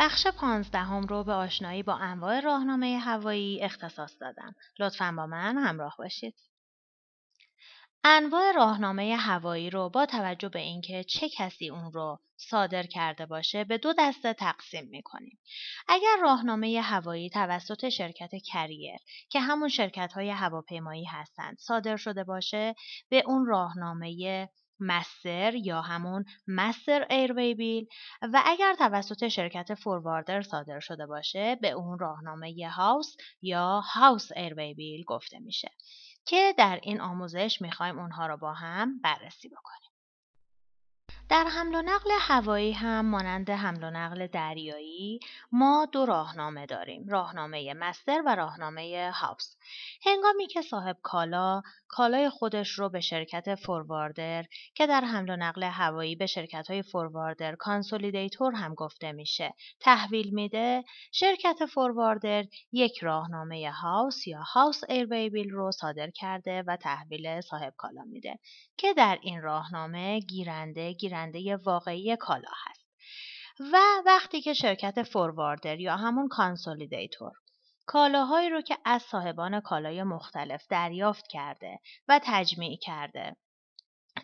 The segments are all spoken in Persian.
بخش پانزدهم رو به آشنایی با انواع راهنامه هوایی اختصاص دادم. لطفا با من همراه باشید. انواع راهنامه هوایی رو با توجه به اینکه چه کسی اون رو صادر کرده باشه به دو دسته تقسیم می‌کنیم. اگر راهنامه هوایی توسط شرکت کریر که همون شرکت های هواپیمایی هستند صادر شده باشه به اون راهنامه مستر یا همون مستر ایروی بیل و اگر توسط شرکت فورواردر صادر شده باشه به اون راهنامه هاوس یا هاوس ایروی بیل گفته میشه که در این آموزش می‌خوایم اونها رو با هم بررسی بکنیم. در حمل و نقل هوایی هم مانند حمل و نقل دریایی ما دو راهنامه داریم راهنامه مستر و راهنامه هاوس هنگامی که صاحب کالا کالای خودش رو به شرکت فورواردر که در حمل و نقل هوایی به شرکت های forwarder consolidator هم گفته میشه تحویل میده شرکت forwarder یک راهنامه house یا house air waybill رو صادر کرده و تحویل صاحب کالا میده که در این راهنامه گیرنده گیرنده واقعی کالا هست. و وقتی که شرکت forwarder یا همون consolidator کالاهایی رو که از صاحبان کالای مختلف دریافت کرده و تجمیع کرده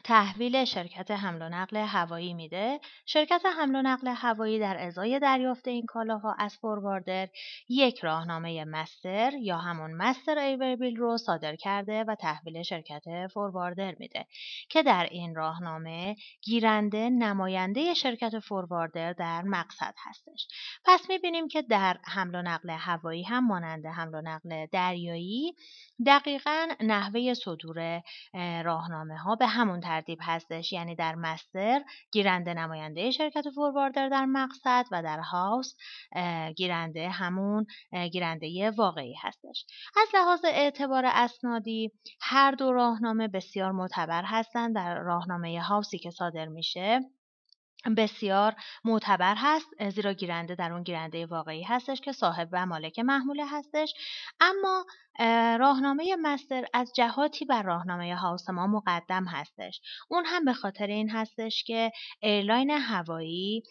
تحویل شرکت حمل و نقل هوایی میده. شرکت حمل و نقل هوایی در ازای دریافت این کالاها از فورواردر یک راهنامه مستر یا همون مستر ایوربیل رو صادر کرده و تحویل شرکت فورواردر میده که در این راهنامه گیرنده نماینده شرکت فورواردر در مقصد هستش. پس می‌بینیم که در حمل و نقل هوایی هم مانند حمل و نقل دریایی دقیقا نحوه صدور راهنامه ها به همون ترتیب هستش. یعنی در مستر گیرنده نماینده شرکت فورواردر در مقصد و در هاوس گیرنده همون گیرنده واقعی هستش. از لحاظ اعتبار اسنادی هر دو راهنامه بسیار معتبر هستند. در راهنامه هاوسی که صادر میشه بسیار معتبر هست زیرا گیرنده در اون گیرنده واقعی هستش که صاحب و مالک محموله هستش. اما راهنامه master از جهاتی بر راهنامه house ما مقدم هستش. اون هم به خاطر این هستش که airline هوایی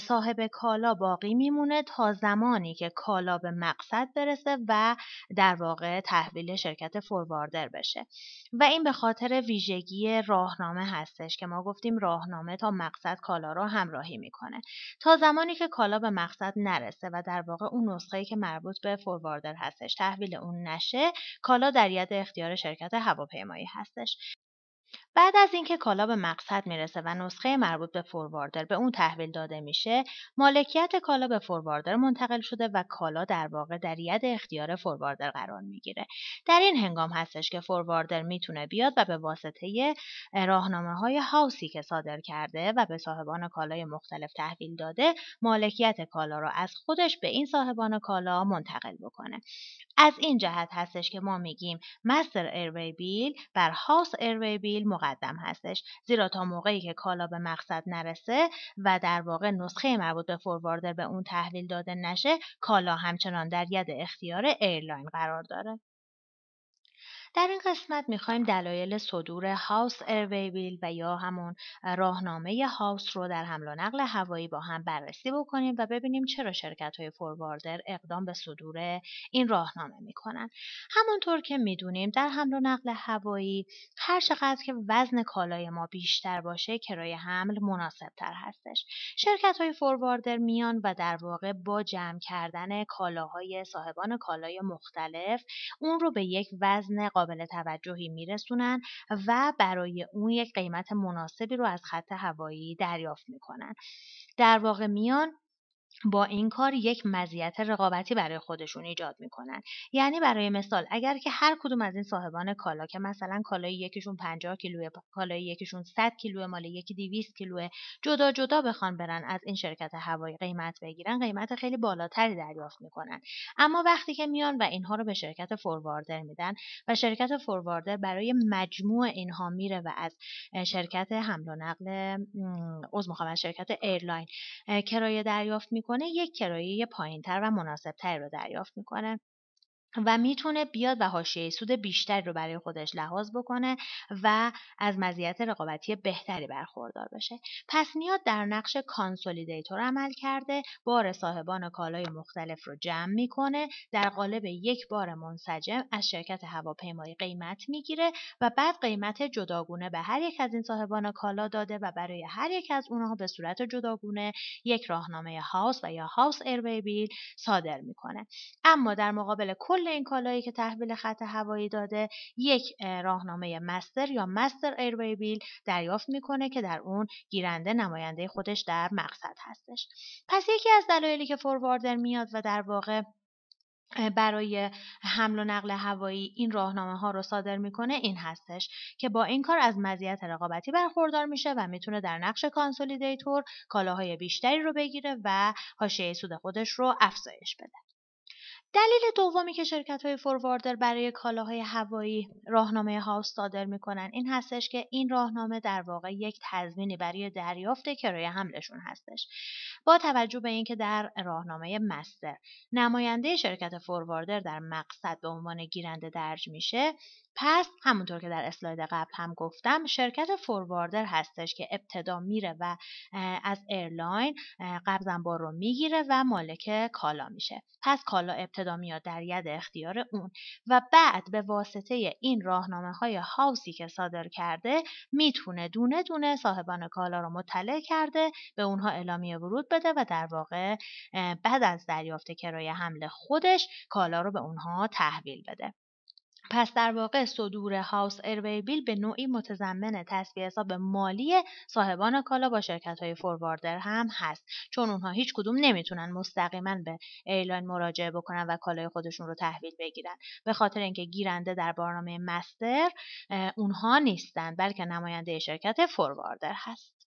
صاحب کالا باقی میمونه تا زمانی که کالا به مقصد برسه و در واقع تحویل شرکت forwarder بشه. و این به خاطر ویژگی راهنامه هستش که ما گفتیم راهنامه تا مقصد کالا را همراهی می‌کنه. تا زمانی که کالا به مقصد نرسه و در واقع اون نسخه که مربوط به forwarder هستش تحویل اون نشه کالا در ید اختیار شرکت هواپیمایی هستش. بعد از اینکه کالا به مقصد می‌رسه و نسخه مربوط به فورواردر به اون تحویل داده میشه مالکیت کالا به فورواردر منتقل شده و کالا در واقع در ید اختیار فورواردر قرار می‌گیره. در این هنگام هستش که فورواردر می‌تونه بیاد و به واسطه راهنامه های هاوسی که صادر کرده و به صاحبان کالای مختلف تحویل داده مالکیت کالا رو از خودش به این صاحبان کالا منتقل بکنه. از این جهت هستش که ما میگیم master air waybill بر house air waybill مقدم هستش. زیرا تا موقعی که کالا به مقصد نرسه و در واقع نسخه مربوط به forwarder به اون تحویل داده نشه کالا همچنان در ید اختیار airline قرار داره. در این قسمت می‌خوایم دلایل صدور house air waybill و یا همون راهنامه house رو در حمل و نقل هوایی با هم بررسی بکنیم و ببینیم چرا شرکت های forwarder اقدام به صدور این راهنامه می‌کنن. همونطور که می‌دونیم در حمل و نقل هوایی هر چقدر که وزن کالای ما بیشتر باشه کرایه حمل مناسب تر هستش. شرکت های فورواردر میان و در واقع با جمع کردن کالاهای صاحبان کالای مختلف اون رو به یک وزن قابل توجهی میرسونن و برای اون یک قیمت مناسبی رو از خط هوایی دریافت می‌کنن. در واقع میان با این کار یک مزیت رقابتی برای خودشون ایجاد می‌کنن. یعنی برای مثال اگر که هر کدوم از این صاحبان کالا که مثلا کالای یکیشون 50 کیلو کالای یکیشون 100 کیلو مال یکی 200 کیلو جدا جدا بخوان برن از این شرکت هوایی قیمت بگیرن قیمت خیلی بالاتری دریافت می‌کنن. اما وقتی که میان و اینها رو به شرکت فورواردر میدن و شرکت فورواردر برای مجموع اینها میره و از شرکت حمل و نقل عضو شرکت airline کرایه دریافت می‌کنه یک کرایه پایینتر و مناسبتری رو دریافت می‌کنه. و می‌تونه بیاد و حاشیه سود بیشتری رو برای خودش لحاظ بکنه و از مزیت رقابتی بهتری برخوردار بشه. پس میاد در نقش consolidator عمل کرده بار صاحبان کالای مختلف رو جمع می‌کنه در قالب یک بار منسجم از شرکت هواپیمایی قیمت می‌گیره و بعد قیمت جداگونه به هر یک از این صاحبان کالا داده و برای هر یک از اونها به صورت جداگونه یک راهنامه هاوس و یا هاوس ایروی بیل صادر می‌کنه. اما در مقابل کل کل این کالایی که تحویل خط هوایی داده یک راهنامه مستر یا مستر ایروی بیل دریافت می‌کنه که در اون گیرنده نماینده خودش در مقصد هستش. پس یکی از دلایلی که فورواردر میاد و در واقع برای حمل و نقل هوایی این راهنامه ها رو صادر می‌کنه این هستش که با این کار از مزیت رقابتی برخوردار میشه و می‌تونه در نقش consolidator کالاهای بیشتری رو بگیره و حاشیه سود خودش رو افزایش بده. دلیل دومی که شرکت های forwarder برای کالاهای هوایی راهنامه house صادر می‌کنن این هستش که این راهنامه در واقع یک تضمینی برای دریافت کرایه حملشون هستش. با توجه به اینکه در راهنامه master نماینده شرکت forwarder در مقصد به عنوان گیرنده درج میشه پس همونطور که در اسلاید قبل هم گفتم شرکت forwarder هستش که ابتدا میره و از airline قبض انبار رو می‌گیره و مالک کالا میشه. پس کالا ابتدا میاد در ید اختیار اون و بعد به واسطه این راهنامه های house ی که صادر کرده می‌تونه دونه دونه صاحبان کالا رو مطلع کرده به اونها اعلامیه ورود بده و در واقع بعد از دریافت کرایه حمل خودش کالا رو به اونها تحویل بده. پس در واقع صدور house air waybill به نوعی متضمن تسویه حساب مالی صاحبان کالا با شرکت های forwarder هم هست. چون اونها هیچ کدوم نمی‌تونن مستقیما به airline مراجعه بکنن و کالای خودشون رو تحویل بگیرن. به خاطر اینکه گیرنده در برنامه مستر اونها نیستن بلکه نماینده شرکت فورواردر هست.